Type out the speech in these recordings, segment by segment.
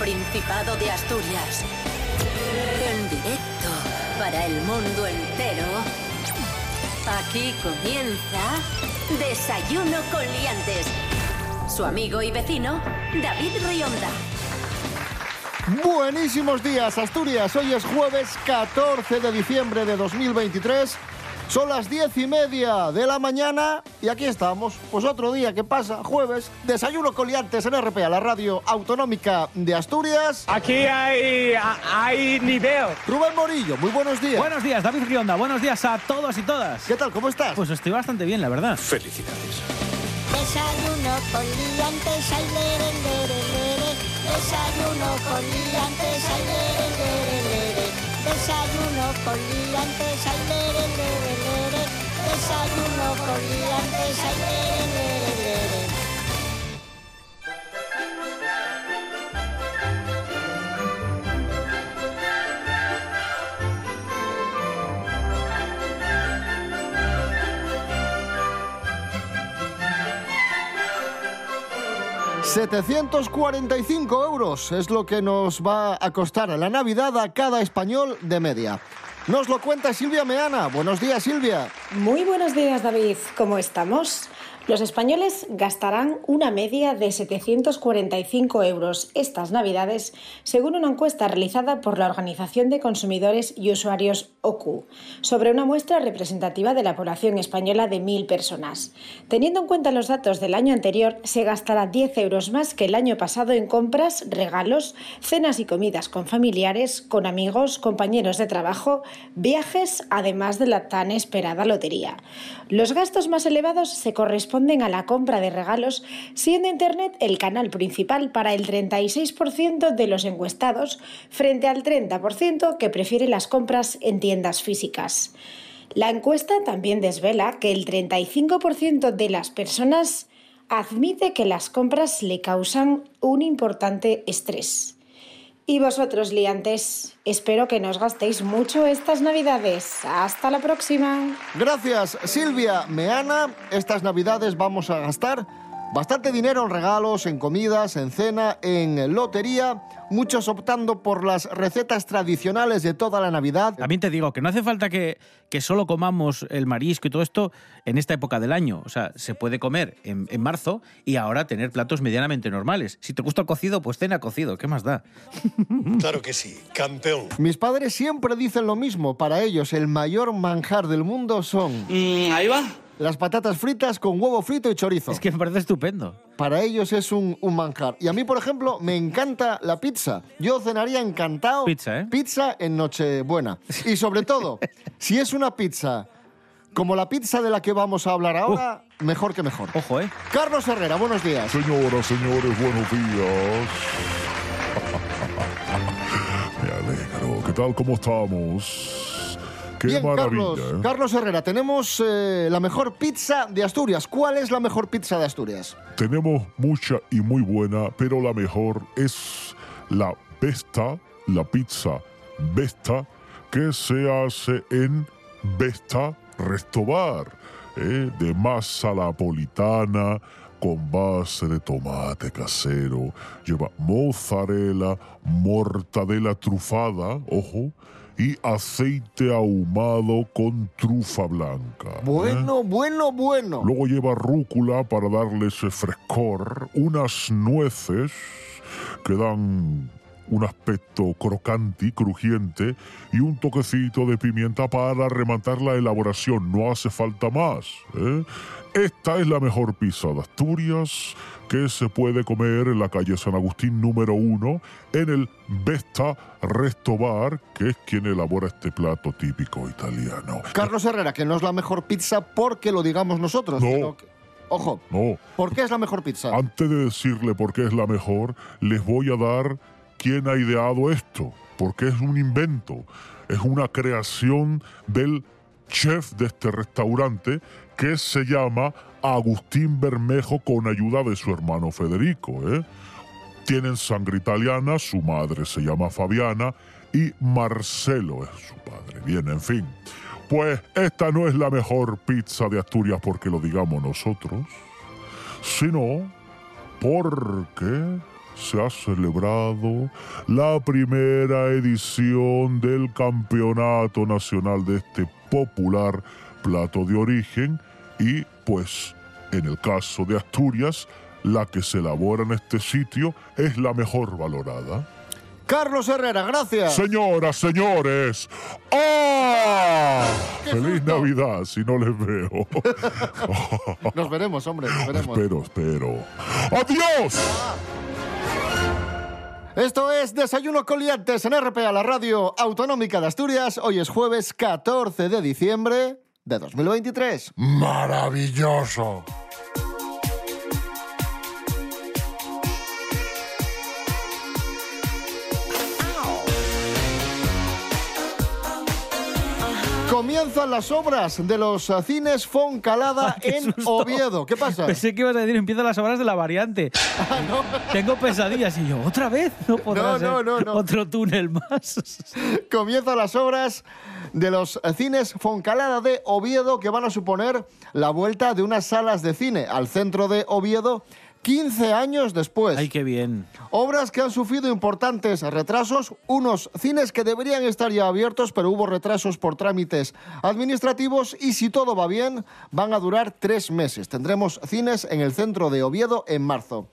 Principado de Asturias. En directo para el mundo entero. Aquí comienza Desayuno con Liantes. Su amigo y vecino, David Rionda. Buenísimos días, Asturias. Hoy es jueves 14 de diciembre de 2023. Son las diez y media de la mañana y aquí estamos. Pues otro día que pasa, jueves, desayuno coliantes en RPA, la radio autonómica de Asturias. Aquí hay, hay nivel. Rubén Morillo, muy buenos días. Buenos días, David Rionda. Buenos días a todos y todas. ¿Qué tal? ¿Cómo estás? Pues estoy bastante bien, la verdad. Felicidades. Desayuno con liantes, ay, lere, lere, lere. Desayuno con liantes, ay, lere, lere. Desayuno con liantes, ay, lere, lere, lere. Desayuno con liantes, ay, lere, lere. ...745 euros es lo que nos va a costar la Navidad a cada español de media. Nos lo cuenta Silvia Meana. Buenos días, Silvia. Muy buenos días, David. ¿Cómo estamos? Los españoles gastarán una media de 745 euros estas Navidades, según una encuesta realizada por la Organización de Consumidores y Usuarios OCU, sobre una muestra representativa de la población española de 1.000 personas. Teniendo en cuenta los datos del año anterior, se gastará 10 euros más que el año pasado en compras, regalos, cenas y comidas con familiares, con amigos, compañeros de trabajo, viajes, además de la tan esperada lotería. Los gastos más elevados se corresponden a la compra de regalos, siendo Internet el canal principal para el 36% de los encuestados, frente al 30% que prefiere las compras en tiendas físicas. La encuesta también desvela que el 35% de las personas admite que las compras le causan un importante estrés. Y vosotros, liantes, espero que nos gastéis mucho estas navidades. Hasta la próxima. Gracias, Silvia Meana. Estas navidades vamos a gastar bastante dinero en regalos, en comidas, en cena, en lotería, muchos optando por las recetas tradicionales de toda la Navidad. También te digo que no hace falta que, que solo comamos el marisco y todo esto en esta época del año. O sea, se puede comer en, en marzo y ahora tener platos medianamente normales. Si te gusta el cocido, pues cena cocido. ¿Qué más da? Claro que sí, campeón. Mis padres siempre dicen lo mismo. Para ellos, el mayor manjar del mundo son ahí va. Las patatas fritas con huevo frito y chorizo. Es que me parece estupendo. Para ellos es un, un manjar. Y a mí, por ejemplo, me encanta la pizza. Yo cenaría encantado Pizza, ¿eh? pizza en Nochebuena. Y sobre todo, si es una pizza como la pizza de la que vamos a hablar ahora, mejor que mejor. Ojo, ¿eh? Carlos Herrera, buenos días. Señoras, señores, buenos días. Me alegro. ¿Qué tal? ¿Cómo estamos? Qué Bien, maravilla. Carlos, ¿eh? Carlos Herrera, tenemos eh, la mejor pizza de Asturias. ¿Cuál es la mejor pizza de Asturias? Tenemos mucha y muy buena, pero la mejor es la Vesta, la pizza Vesta, que se hace en Vesta Restobar, ¿eh? de masa napolitana con base de tomate casero, lleva mozzarella, mortadela trufada, ojo, y aceite ahumado con trufa blanca. ¿eh? Bueno, bueno, bueno. Luego lleva rúcula para darle ese frescor, unas nueces que dan un aspecto crocante, crujiente y un toquecito de pimienta para rematar la elaboración. No hace falta más. ¿eh? Esta es la mejor pizza de Asturias que se puede comer en la calle San Agustín número uno en el Vesta Resto Bar, que es quien elabora este plato típico italiano. Carlos Herrera, que no es la mejor pizza porque lo digamos nosotros. No. que- Ojo, No, ¿por qué es la mejor pizza? Antes de decirle por qué es la mejor, les voy a dar quién ha ideado esto, porque es un invento, es una creación del chef de este restaurante que se llama Agustín Bermejo con ayuda de su hermano Federico. ¿eh? Tienen sangre italiana, su madre se llama Fabiana y Marcelo es su padre. Bien, en fin. Pues esta no es la mejor pizza de Asturias porque lo digamos nosotros, sino porque se ha celebrado la primera edición del Campeonato Nacional de este popular plato de origen y pues en el caso de Asturias, la que se elabora en este sitio es la mejor valorada. Carlos Herrera, gracias. Señoras, señores, ¡ah! ¡Feliz Navidad si no les veo! Nos veremos, hombre, nos veremos. espero, espero. ¡Adiós! Esto es Desayuno Coliantes en RPA, la radio autonómica de Asturias. Hoy es jueves 14 de diciembre de 2023. ¡Maravilloso! Comienzan las obras de los eh, cines Foncalada Ay, en susto. Oviedo. ¿Qué pasa? Pensé que ibas a decir, empiezan las obras de la variante. Tengo pesadillas y yo, ¿otra vez? No podrá No, ser no, no, no. otro túnel más. Comienzan las obras de los eh, cines Foncalada de Oviedo que van a suponer la vuelta de unas salas de cine al centro de Oviedo 15 años después. Ay, qué bien. Obras que han sufrido importantes retrasos, unos cines que deberían estar ya abiertos, pero hubo retrasos por trámites administrativos y si todo va bien, van a durar tres meses. Tendremos cines en el centro de Oviedo en marzo.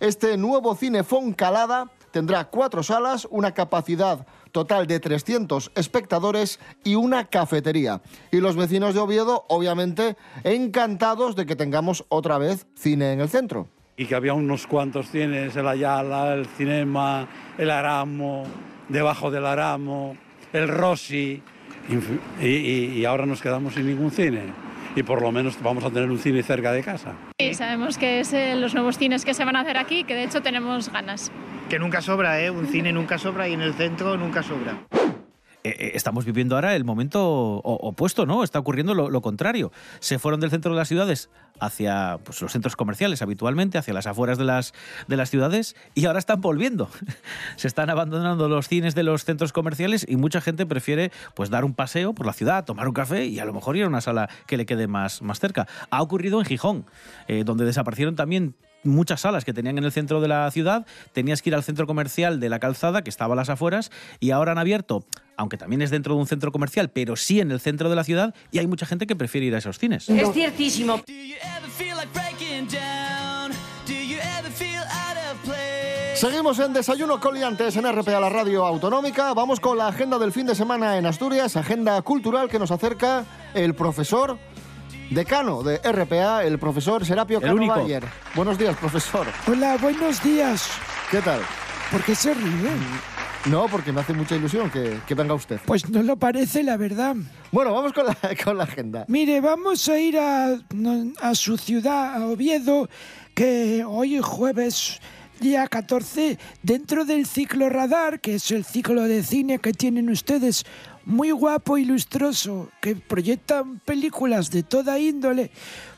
Este nuevo cine Foncalada tendrá cuatro salas, una capacidad total de 300 espectadores y una cafetería. Y los vecinos de Oviedo, obviamente, encantados de que tengamos otra vez cine en el centro. Y que había unos cuantos cines, el Ayala, el Cinema, el Aramo, debajo del Aramo, el Rossi, inf- y, y- y ahora nos quedamos sin ningún cine. Y por lo menos vamos a tener un cine cerca de casa. Sí, sabemos que es eh, los nuevos cines que se van a hacer aquí, que de hecho tenemos ganas. Que nunca sobra, ¿eh? Un cine nunca sobra y en el centro nunca sobra. Eh, eh, estamos viviendo ahora el momento opuesto, ¿no? Está ocurriendo lo, lo contrario. Se fueron del centro de las ciudades hacia pues, los centros comerciales habitualmente, hacia las afueras de las, de las ciudades, y ahora están volviendo. Se están abandonando los cines de los centros comerciales y mucha gente prefiere pues, dar un paseo por la ciudad, tomar un café y a lo mejor ir a una sala que le quede más, más cerca. Ha ocurrido en Gijón, eh, donde desaparecieron también muchas salas que tenían en el centro de la ciudad, tenías que ir al centro comercial de la calzada, que estaba a las afueras, y ahora han abierto, aunque también es dentro de un centro comercial, pero sí en el centro de la ciudad, y hay mucha gente que prefiere ir a esos cines. Es ciertísimo. Seguimos en Desayuno Coliantes en RPA, la radio autonómica. Vamos con la agenda del fin de semana en Asturias, agenda cultural que nos acerca el profesor decano de RPA, el profesor Serapio Cano. Bayer. Buenos días, profesor. Hola, buenos días. ¿Qué tal? ¿Por qué se ríe? No, porque me hace mucha ilusión que, que venga usted. Pues no lo parece, la verdad. Bueno, vamos con la, con la agenda. Mire, vamos a ir a, no, a su ciudad, a Oviedo, que hoy jueves día 14, dentro del ciclo Radar, que es el ciclo de cine que tienen ustedes, muy guapo y lustroso, que proyectan películas de toda índole,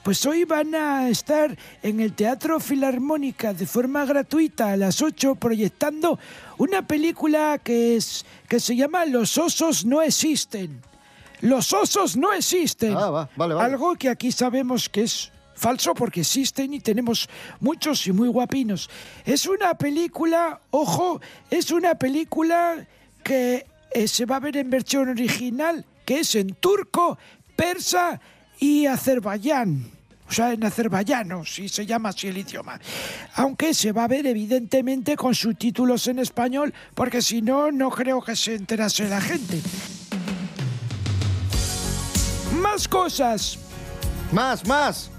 pues hoy van a estar en el Teatro Filarmónica de forma gratuita a las 8 proyectando una película que, es, que se llama Los osos no existen. Los osos no existen. Ah, va, vale, vale. Algo que aquí sabemos que es falso porque existen y tenemos muchos y muy guapinos. Es una película, ojo, es una película que eh, se va a ver en versión original, que es en turco, persa y azerbaiyán. O sea, en azerbaiyano, si se llama así el idioma. Aunque se va a ver evidentemente con subtítulos en español, porque si no, no creo que se enterase la gente. Más cosas. Más, más.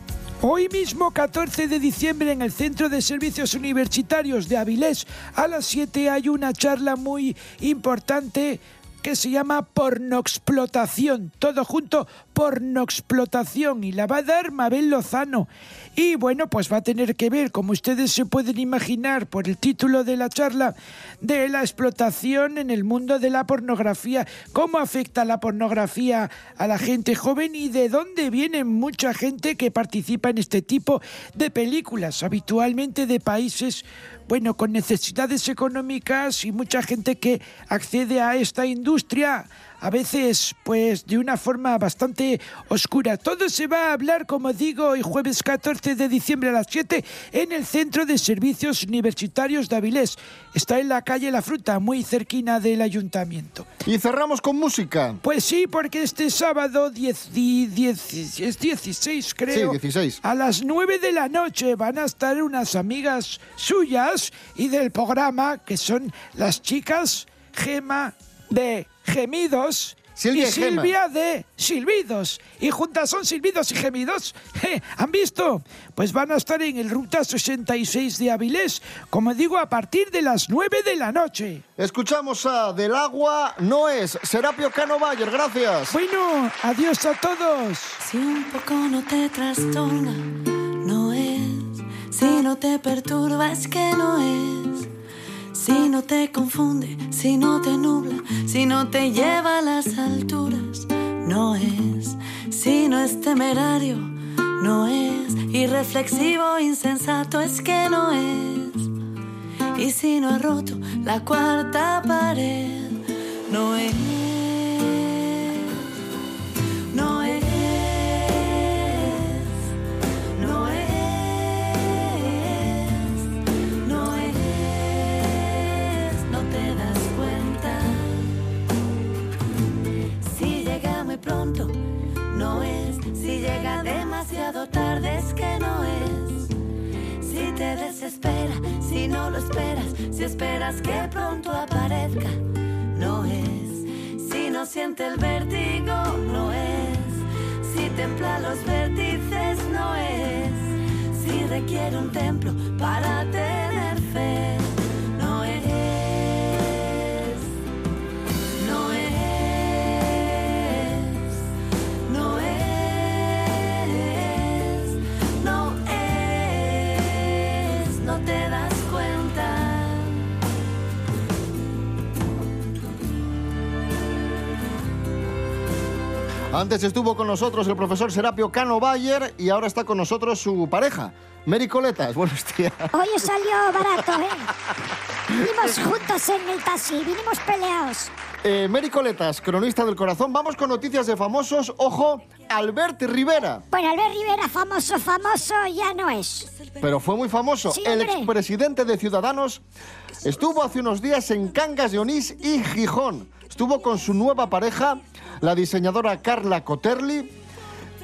Hoy mismo, 14 de diciembre, en el Centro de Servicios Universitarios de Avilés, a las 7 hay una charla muy importante que se llama pornoexplotación. Todo junto, pornoexplotación. Y la va a dar Mabel Lozano. Y bueno, pues va a tener que ver, como ustedes se pueden imaginar por el título de la charla, de la explotación en el mundo de la pornografía, cómo afecta la pornografía a la gente joven y de dónde viene mucha gente que participa en este tipo de películas, habitualmente de países, bueno, con necesidades económicas y mucha gente que accede a esta industria a veces pues de una forma bastante oscura. Todo se va a hablar, como digo, el jueves 14 de diciembre a las 7 en el Centro de Servicios Universitarios de Avilés. Está en la calle La Fruta, muy cerquina del ayuntamiento. Y cerramos con música. Pues sí, porque este sábado 10, di- 10 es 16, creo. Sí, 16. A las 9 de la noche van a estar unas amigas suyas y del programa que son las chicas Gema de Gemidos. Silvia y Gema. Silvia de Silbidos. Y juntas son Silbidos y Gemidos. ¿Han visto? Pues van a estar en el Ruta 66 de Avilés, como digo, a partir de las 9 de la noche. Escuchamos a Del Agua No Es, Serapio Cano Bayer, gracias. Bueno, adiós a todos. Si un poco no te trastorna, no es. Si no te perturba, es que no es. Si no te confunde, si no te nubla, si no te lleva a las alturas, no es. Si no es temerario, no es. Irreflexivo, insensato, es que no es. Y si no ha roto la cuarta pared, no es. Demasiado tarde, es que no es. Si te desespera, si no lo esperas, si esperas que pronto aparezca, no es. Si no siente el vértigo, no es. Si templa los vértices, no es. Si requiere un templo para tener fe, Antes estuvo con nosotros el profesor Serapio Cano Bayer y ahora está con nosotros su pareja, Mary Coletas. Buenos días. Hoy os salió barato, ¿eh? Vinimos juntos en el taxi, vinimos peleados. Eh, Mary Coletas, cronista del corazón. Vamos con noticias de famosos. Ojo, Albert Rivera. Bueno, Albert Rivera, famoso, famoso, ya no es. Pero fue muy famoso. Sí, el expresidente de Ciudadanos estuvo hace unos días en Cangas de Onís y Gijón. Estuvo con su nueva pareja, la diseñadora Carla Coterli,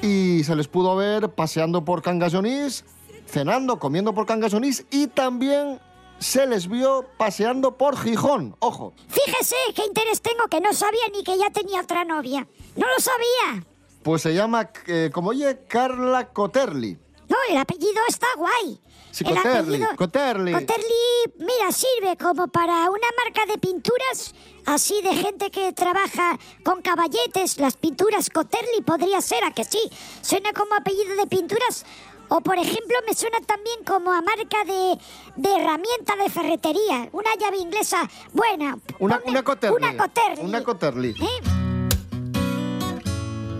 y se les pudo ver paseando por Cangas de Onís, cenando, comiendo por Cangas de Onís y también se les vio paseando por Gijón. Ojo. Fíjese qué interés tengo que no sabía ni que ya tenía otra novia. No lo sabía. Pues se llama, eh, como oye, Carla Coterli. No, el apellido está guay. Sí, el Coterli, Coterli. Coterli, mira, sirve como para una marca de pinturas, así de gente que trabaja con caballetes. Las pinturas Coterli podría ser, a que sí. Suena como apellido de pinturas. O, por ejemplo, me suena también como a marca de, de herramienta de ferretería. Una llave inglesa buena. Una, una Coterli. Una Coterli. Una Coterli. ¿Eh?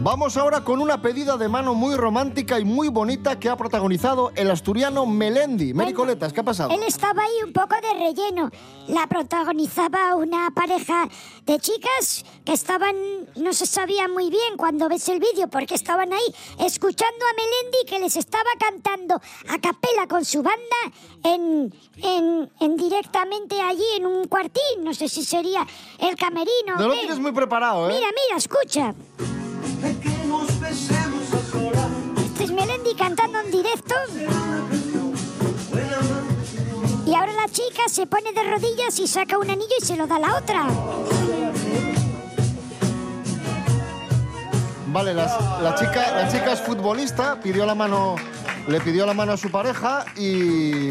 Vamos ahora con una pedida de mano muy romántica y muy bonita que ha protagonizado el asturiano Melendi. Mary Coletas, ¿qué ha pasado? Él estaba ahí un poco de relleno. La protagonizaba una pareja de chicas que estaban, no se sabía muy bien cuando ves el vídeo, porque estaban ahí escuchando a Melendi que les estaba cantando a capela con su banda en, en, en directamente allí en un cuartín. No sé si sería el camerino. No lo tienes muy preparado, ¿eh? Mira, mira, escucha. Este es Melendi cantando en directo. Y ahora la chica se pone de rodillas y saca un anillo y se lo da a la otra. Vale, las- la, chica, la chica es futbolista, pidió la mano, le pidió la mano a su pareja y,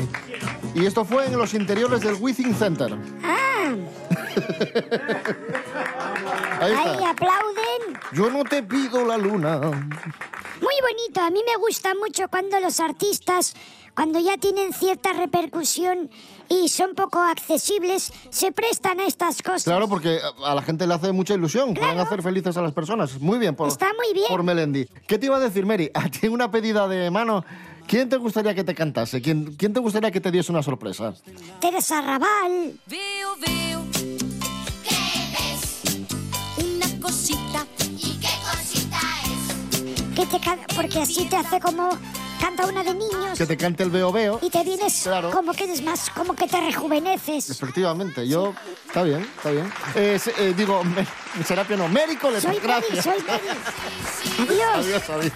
y esto fue en los interiores del Withing Center. Ah, Ahí ahí aplauden. Yo no te pido la luna. Muy bonito. A mí me gusta mucho cuando los artistas, cuando ya tienen cierta repercusión y son poco accesibles, se prestan a estas cosas. Claro, porque a la gente le hace mucha ilusión. Pueden hacer felices a las personas. Muy bien por, Está muy bien. por Melendi. ¿Qué te iba a decir, Mary? A ti una pedida de mano. ¿Quién te gustaría que te cantase? ¿Quién, quién te gustaría que te diese una sorpresa? Teresa Raval. Viu, viu. Te can- porque así te hace como canta una de niños Que te cante el veo veo. y te vienes como que eres más, como que te rejuveneces. Efectivamente, yo... Está bien, está bien. Eh, eh, digo, me, Serapio no, Mérico, le Soy Mary, gracias. soy Mary. Adiós. Adiós, adiós.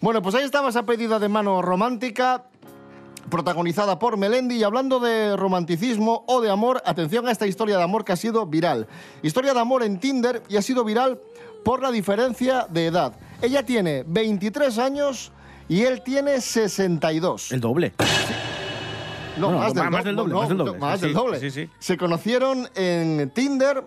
Bueno, pues ahí estaba esa pedida de mano romántica protagonizada por Melendi y hablando de romanticismo o de amor, atención a esta historia de amor que ha sido viral. Historia de amor en Tinder y ha sido viral por la diferencia de edad. Ella tiene 23 años y él tiene 62. El doble. No, más, del más do- del doble, no, más del doble. más Sí, del doble. sí, sí. Se conocieron en Tinder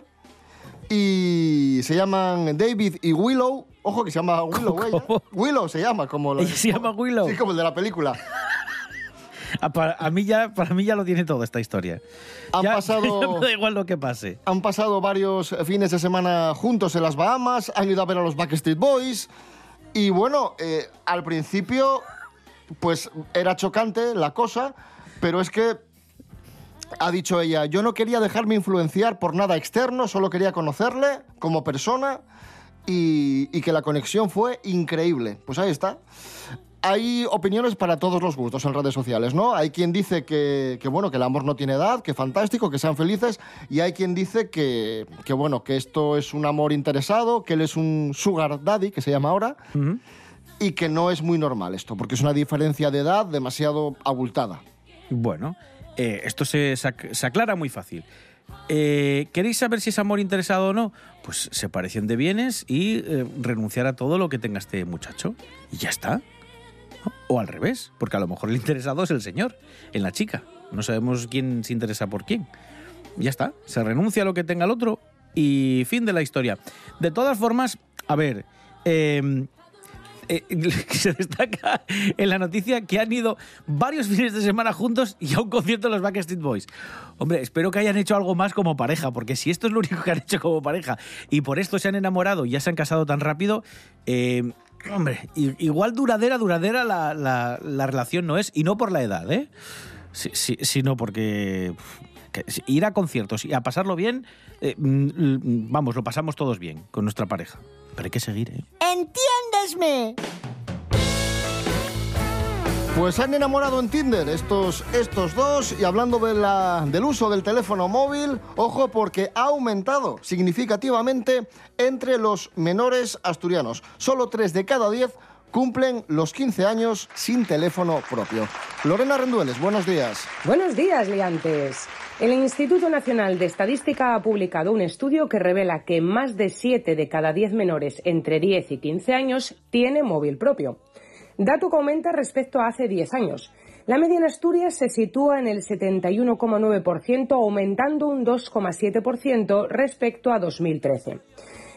y se llaman David y Willow. Ojo que se llama Willow ella. Willow se llama como lo- se llama Willow. Sí, como el de la película. A, para, a mí ya, para mí ya lo tiene todo esta historia. Han Ya- pasado- me da igual lo que pase. Han pasado varios fines de semana juntos en las Bahamas, han ido a ver a los Backstreet Boys y bueno, eh, al principio pues era chocante la cosa, pero es que ha dicho ella, yo no quería dejarme influenciar por nada externo, solo quería conocerle como persona y, y que la conexión fue increíble. Pues ahí está. Hay opiniones para todos los gustos en redes sociales, ¿no? Hay quien dice que, que, bueno, que el amor no tiene edad, que fantástico, que sean felices, y hay quien dice que, que, bueno, que esto es un amor interesado, que él es un sugar daddy, que se llama ahora, y que no es muy normal esto, porque es una diferencia de edad demasiado abultada. Bueno, eh, esto se, se aclara muy fácil. Eh, ¿Queréis saber si es amor interesado o no? Pues separación de bienes y eh, renunciar a todo lo que tenga este muchacho. Y ya está. O al revés, porque a lo mejor el interesado es el señor, en la chica. No sabemos quién se interesa por quién. Ya está, se renuncia a lo que tenga el otro y fin de la historia. De todas formas, a ver, eh, eh, se destaca en la noticia que han ido varios fines de semana juntos y a un concierto de los Backstreet Boys. Hombre, espero que hayan hecho algo más como pareja, porque si esto es lo único que han hecho como pareja y por esto se han enamorado y ya se han casado tan rápido, eh, hombre, igual duradera, duradera la, la- la relación no es, y no por la edad, ¿eh? Sino porque ir a conciertos y a pasarlo bien, eh, mm, mm, vamos, lo pasamos todos bien con nuestra pareja. Pero hay que seguir, ¿eh? ¡Entiéndesme! Pues se han enamorado en Tinder estos, estos dos y hablando de la- del uso del teléfono móvil, ojo porque ha aumentado significativamente entre los menores asturianos. Solo 3 de cada 10 cumplen los 15 años sin teléfono propio. Lorena Rendueles, buenos días. Buenos días, liantes. El Instituto Nacional de Estadística ha publicado un estudio que revela que más de 7 de cada 10 menores entre 10 y 15 años tiene móvil propio. Dato que aumenta respecto a hace 10 años. La media en Asturias se sitúa en el 71,9%, aumentando un 2,7% respecto a 2013.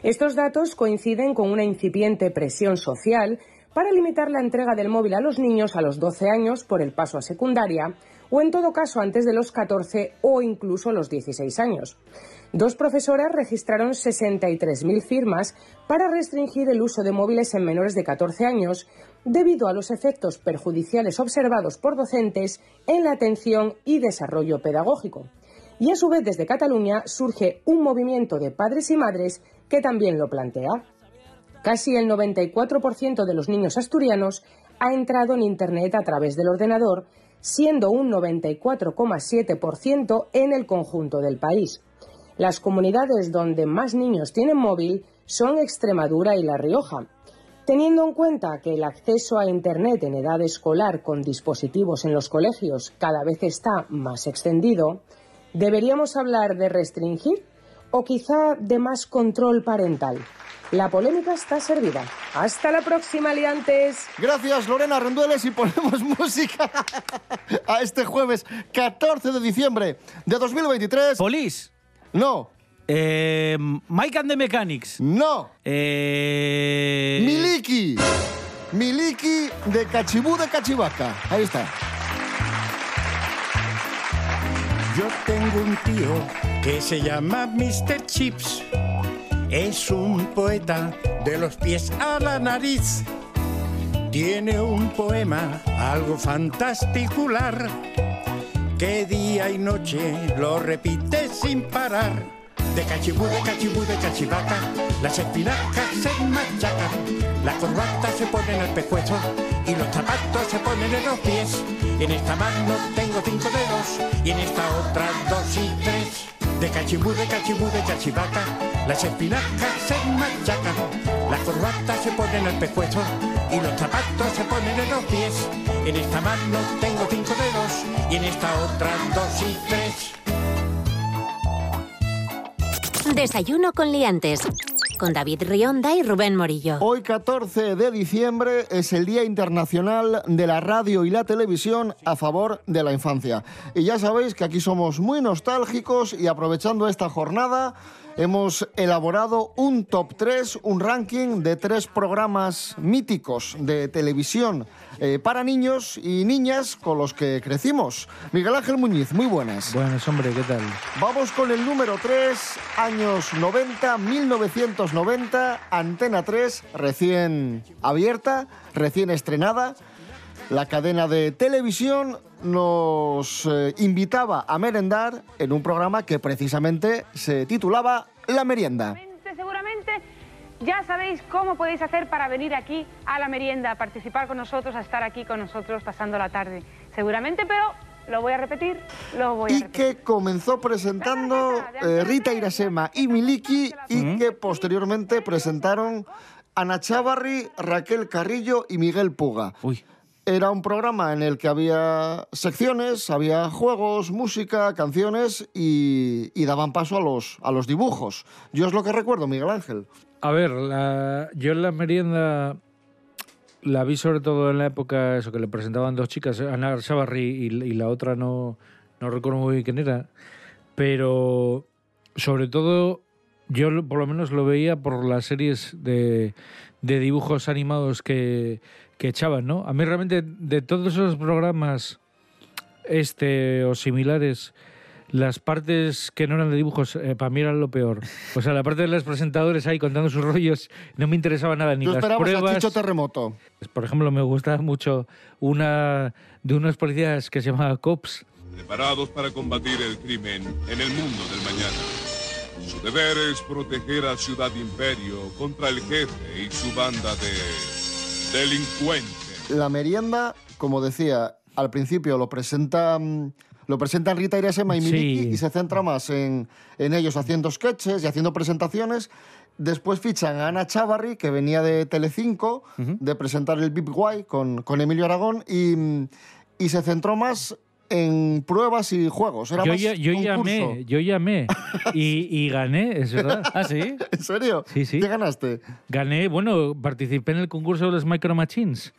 Estos datos coinciden con una incipiente presión social para limitar la entrega del móvil a los niños a los 12 años por el paso a secundaria o en todo caso antes de los 14 o incluso los 16 años. Dos profesoras registraron 63.000 firmas para restringir el uso de móviles en menores de 14 años debido a los efectos perjudiciales observados por docentes en la atención y desarrollo pedagógico. Y a su vez desde Cataluña surge un movimiento de padres y madres que también lo plantea. Casi el 94% de los niños asturianos ha entrado en Internet a través del ordenador, siendo un 94,7% en el conjunto del país. Las comunidades donde más niños tienen móvil son Extremadura y La Rioja. Teniendo en cuenta que el acceso a Internet en edad escolar con dispositivos en los colegios cada vez está más extendido, ¿deberíamos hablar de restringir o quizá de más control parental? La polémica está servida. Hasta la próxima, liantes. Gracias, Lorena Rendueles, y ponemos música a este jueves 14 de diciembre de 2023. ¿Polis? No. Eh, Mike and the Mechanics. No. Eh... de Cachibú de Cachivaca. Ahí está. Yo tengo un tío que se llama Mr. Chips. Es un poeta de los pies a la nariz. Tiene un poema algo fantasticular que día y noche lo repite sin parar. De cachibú, de cachibú, de cachivaca, Las espinacas se machacan, la corbata se pone en el pescuezo y los zapatos se ponen en los pies. En esta mano tengo cinco dedos y en esta otra dos y tres. De cachimú, de cachimú, de cachivaca, las espinacas se machacan, la corbata se pone en el pescuezo y los zapatos se ponen en los pies. En esta mano tengo cinco dedos y en esta otra dos y tres. Desayuno con liantes. Con David Rionda y Rubén Morillo. Hoy 14 de diciembre es el Día Internacional de la Radio y la Televisión a favor de la infancia. Y ya sabéis que aquí somos muy nostálgicos y aprovechando esta jornada hemos elaborado un top 3, un ranking de tres programas míticos de televisión eh, para niños y niñas con los que crecimos. Miguel Ángel Muñiz, muy buenas. Buenas, hombre, ¿qué tal? Vamos con el número 3, años 90, 1990, Antena 3, recién abierta, recién estrenada. La cadena de televisión nos eh, invitaba a merendar en un programa que precisamente se titulaba La Merienda. Seguramente ya sabéis cómo podéis hacer para venir aquí a la merienda, a participar con nosotros, a estar aquí con nosotros pasando la tarde. Seguramente, pero lo voy a repetir, lo voy a Y repetir. que comenzó presentando eh, Rita Irasema y Miliki y que posteriormente presentaron Ana Chavarri, Raquel Carrillo y Miguel Puga. Era un programa en el que había secciones, había juegos, música, canciones y, daban paso a los, a los dibujos. Yo es lo que recuerdo, Miguel Ángel. A ver, yo en la merienda la vi sobre todo en la época eso que le presentaban dos chicas, Ana Chavarri y, la otra no, no recuerdo muy bien quién era, pero sobre todo yo por lo menos lo veía por las series de, de dibujos animados que, que echaban, ¿no? A mí realmente de todos esos programas este o similares las partes que no eran de dibujos, eh, para mí eran lo peor. O sea, la parte de los presentadores ahí contando sus rollos, no me interesaba nada, ni Tú las esperabas a pruebas. Chicho Terremoto. Por ejemplo, me gustaba mucho una de unos policías que se llamaba Cops. preparados para combatir el crimen en el mundo del mañana. Su deber es proteger a Ciudad Imperio contra el jefe y su banda de delincuentes. La merienda, como decía, al principio lo presenta, mm, lo presentan Rita Irasema y Miliki Sí. y se centra más en, en ellos haciendo sketches y haciendo presentaciones. Después fichan a Ana Chavarri, que venía de Telecinco, de presentar el Big Guay con, con Emilio Aragón, y, mm, y se centró más en pruebas y juegos. Era Yo, más ya- yo llamé, yo llamé y, y gané, es verdad. ¿Ah, sí? ¿En serio? Sí, sí. ¿Qué ganaste? Gané, bueno, participé en el concurso de los Micro Machines.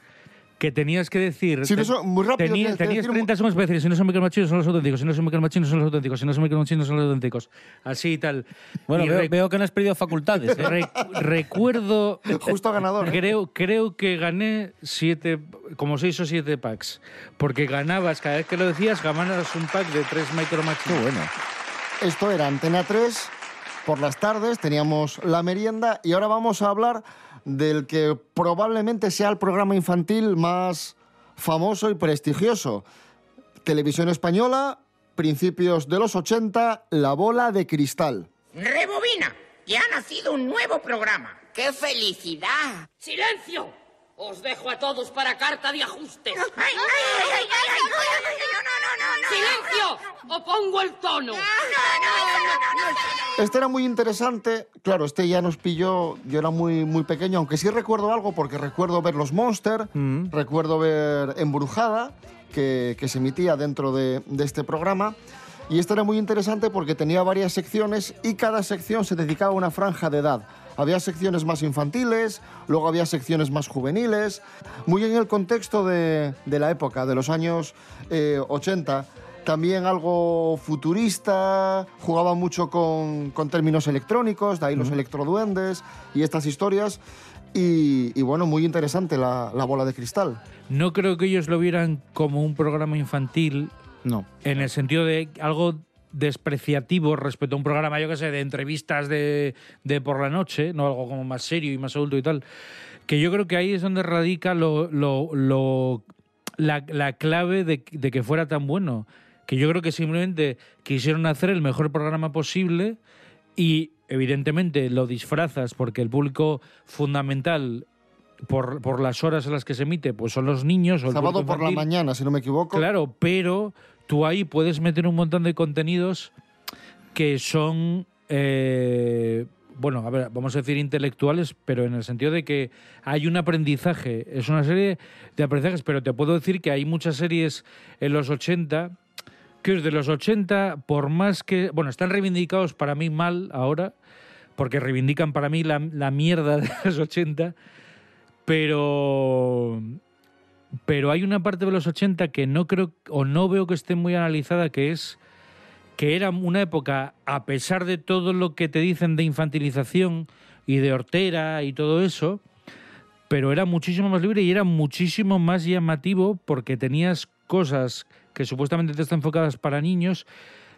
Que tenías que decir. Muy rápido, tení- tienes que tenías decir 30 segundos para decir: si no son Micro Machines, son los auténticos. Si no son Micro Machines, son los auténticos. Si no son Micro Machines, son los auténticos. Así y tal. Bueno, Y veo, que no has perdido facultades. ¿eh? Re- recuerdo. Justo ganador. ¿eh? Creo, creo que gané siete, como seis o siete packs. Porque ganabas, cada vez que lo decías, ganabas un pack de tres micro Qué bueno. Esto era Antena 3. Por las tardes teníamos la merienda y ahora vamos a hablar del que probablemente sea el programa infantil más famoso y prestigioso. Televisión española, principios de los 80, La Bola de Cristal. Rebobina, que ha nacido un nuevo programa. ¡Qué felicidad! ¡Silencio! Os dejo a todos para carta de ajuste. ¡Silencio! ¡O pongo el tono! Este era muy interesante. Claro, este ya nos pilló. Yo era muy, muy pequeño, aunque sí recuerdo algo, porque recuerdo ver Los Monster, recuerdo ver Embrujada, que, que se emitía dentro de, de este programa. Y este era muy interesante porque tenía varias secciones y cada sección se dedicaba a una franja de edad. Había secciones más infantiles, luego había secciones más juveniles, muy en el contexto de, de la época, de los años eh, 80 también algo futurista, jugaba mucho con, con términos electrónicos, de ahí los electroduendes y estas historias. Y, y bueno, muy interesante la, la bola de cristal. No creo que ellos lo vieran como un programa infantil. No. En el sentido de algo despreciativo respecto a un programa, yo que sé, de entrevistas de, de por la noche, no algo como más serio y más adulto y tal. Que yo creo que ahí es donde radica lo, lo, lo- la, la clave de, de que fuera tan bueno. Que yo creo que simplemente quisieron hacer el mejor programa posible y evidentemente lo disfrazas porque el público fundamental por, por las horas en las que se emite pues son los niños o el Sábado por la mañana, si no me equivoco. Claro, pero tú ahí puedes meter un montón de contenidos que son, eh, bueno, a ver, vamos a decir intelectuales, pero en el sentido de que hay un aprendizaje. Es una serie de aprendizajes, pero te puedo decir que hay muchas series en los 80 que de los 80, por más que, bueno, están reivindicados para mí mal ahora, porque reivindican para mí la, la mierda de los 80, pero pero hay una parte de los 80 que no creo o no veo que esté muy analizada que es que era una época a pesar de todo lo que te dicen de infantilización y de hortera y todo eso pero era muchísimo más libre y era muchísimo más llamativo porque tenías cosas que supuestamente te están enfocadas para niños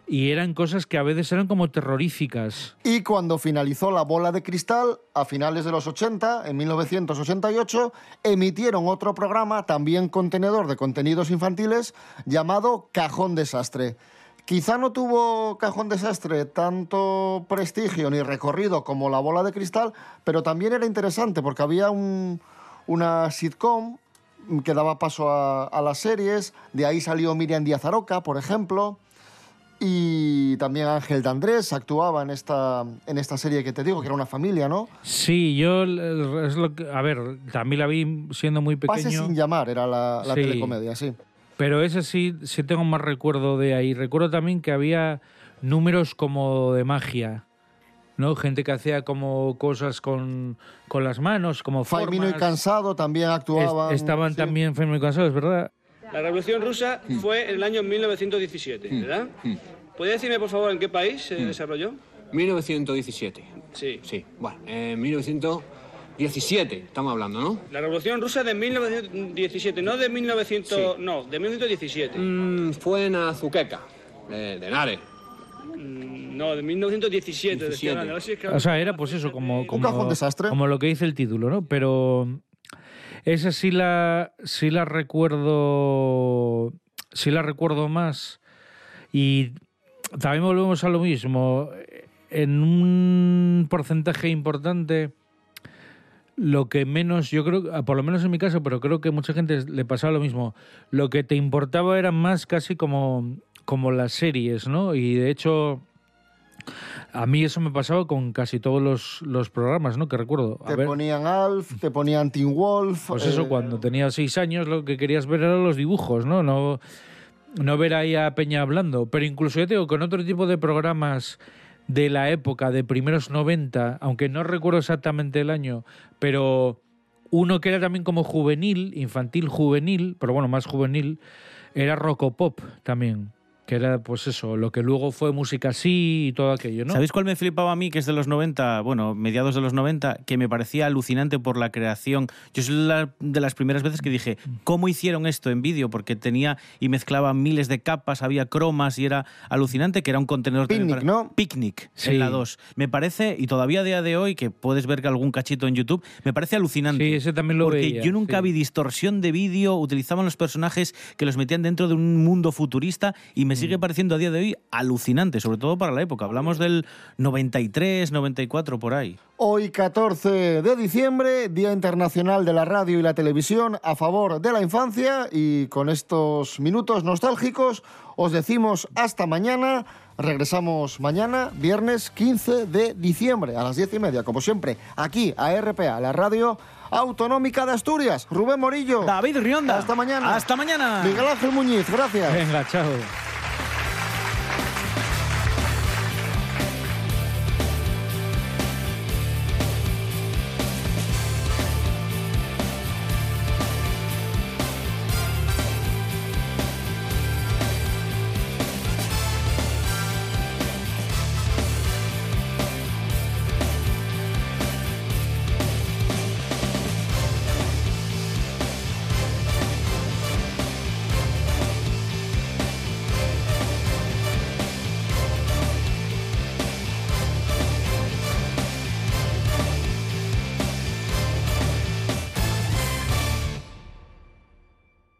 y eran cosas que a veces eran como terroríficas. Y cuando finalizó la bola de cristal, a finales de los 80, en 1988, emitieron otro programa, también contenedor de contenidos infantiles, llamado Cajón Desastre. Quizá no tuvo Cajón Desastre tanto prestigio ni recorrido como la bola de cristal, pero también era interesante porque había un- una sitcom que daba paso a, las series, de ahí salió Miriam Díaz Aroca, por ejemplo, y también Ángel de Andrés actuaba en esta, en esta serie que te digo, que era una familia, ¿no? Sí, yo el- es lo que, a ver, también la vi siendo muy pequeño. Pase sin llamar era la, la Sí. telecomedia, sí. Pero ese sí, sí tengo más recuerdo de ahí. Recuerdo también que había números como de magia, ¿no? Gente que hacía como cosas con, con las manos, como Faimino y formas. Cansado también actuaban. Es- estaban sí. también Faimino y Cansados, ¿verdad? La Revolución Rusa fue en el año 1917, ¿verdad? ¿Podría decirme, por favor, en qué país se desarrolló? 1917. Sí. Sí. Bueno, en 1917 estamos hablando, ¿no? La Revolución Rusa de 1917, no de 1900... No, de 1917. Mm, fue en Azuqueca, de, de Henares. Mm, No, de 1917. te estoy 17. hablando. A ver si es que- O sea, era pues eso, como, como, cajón desastre. como lo que dice el título, ¿no? Pero esa sí la, sí la recuerdo, sí la recuerdo más. Y también volvemos a lo mismo. En un porcentaje importante, lo que menos, yo creo, por lo menos en mi caso, pero creo que mucha gente le pasaba lo mismo. Lo que te importaba era más casi como, como las series, ¿no? Y de hecho, a mí eso me pasaba con casi todos los, los programas, ¿no? Que recuerdo. A Te ver, ponían Alf, te ponían Teen Wolf. pues eso, eh, cuando tenía seis años lo que querías ver eran los dibujos, ¿no? No, no ver ahí a Peña hablando. Pero incluso yo te digo, con otro tipo de programas de la época, de primeros 90, aunque no recuerdo exactamente el año, pero uno que era también como juvenil, infantil juvenil, pero bueno, más juvenil, era Rocopop también. Que era, pues eso, lo que luego fue música así y todo aquello, ¿no? ¿Sabéis cuál me flipaba a mí, que es de los 90, bueno, mediados de los 90, que me parecía alucinante por la creación? Yo soy la- de las primeras veces que dije, ¿cómo hicieron esto en vídeo? Porque tenía y mezclaba miles de capas, había cromas y era alucinante, que era un contenedor... Picnic, para- ¿no? Picnic, Sí. en la 2. Me parece, y todavía a día de hoy, que puedes ver que algún cachito en YouTube, me parece alucinante. Sí, ese también lo Porque veía, yo nunca sí. vi distorsión de vídeo, utilizaban los personajes que los metían dentro de un mundo futurista y me Mm. sigue pareciendo a día de hoy alucinante, sobre todo para la época. Hablamos del 93, 94 por ahí. Hoy 14 de diciembre, Día Internacional de la Radio y la Televisión a favor de la infancia y con estos minutos nostálgicos os decimos hasta mañana. Regresamos mañana, viernes 15 de diciembre a las 10 y media, como siempre, aquí a RPA, la radio autonómica de Asturias. Rubén Morillo. David Rionda. Hasta mañana. Hasta mañana. Miguel Ángel Muñiz, gracias. Venga, chao.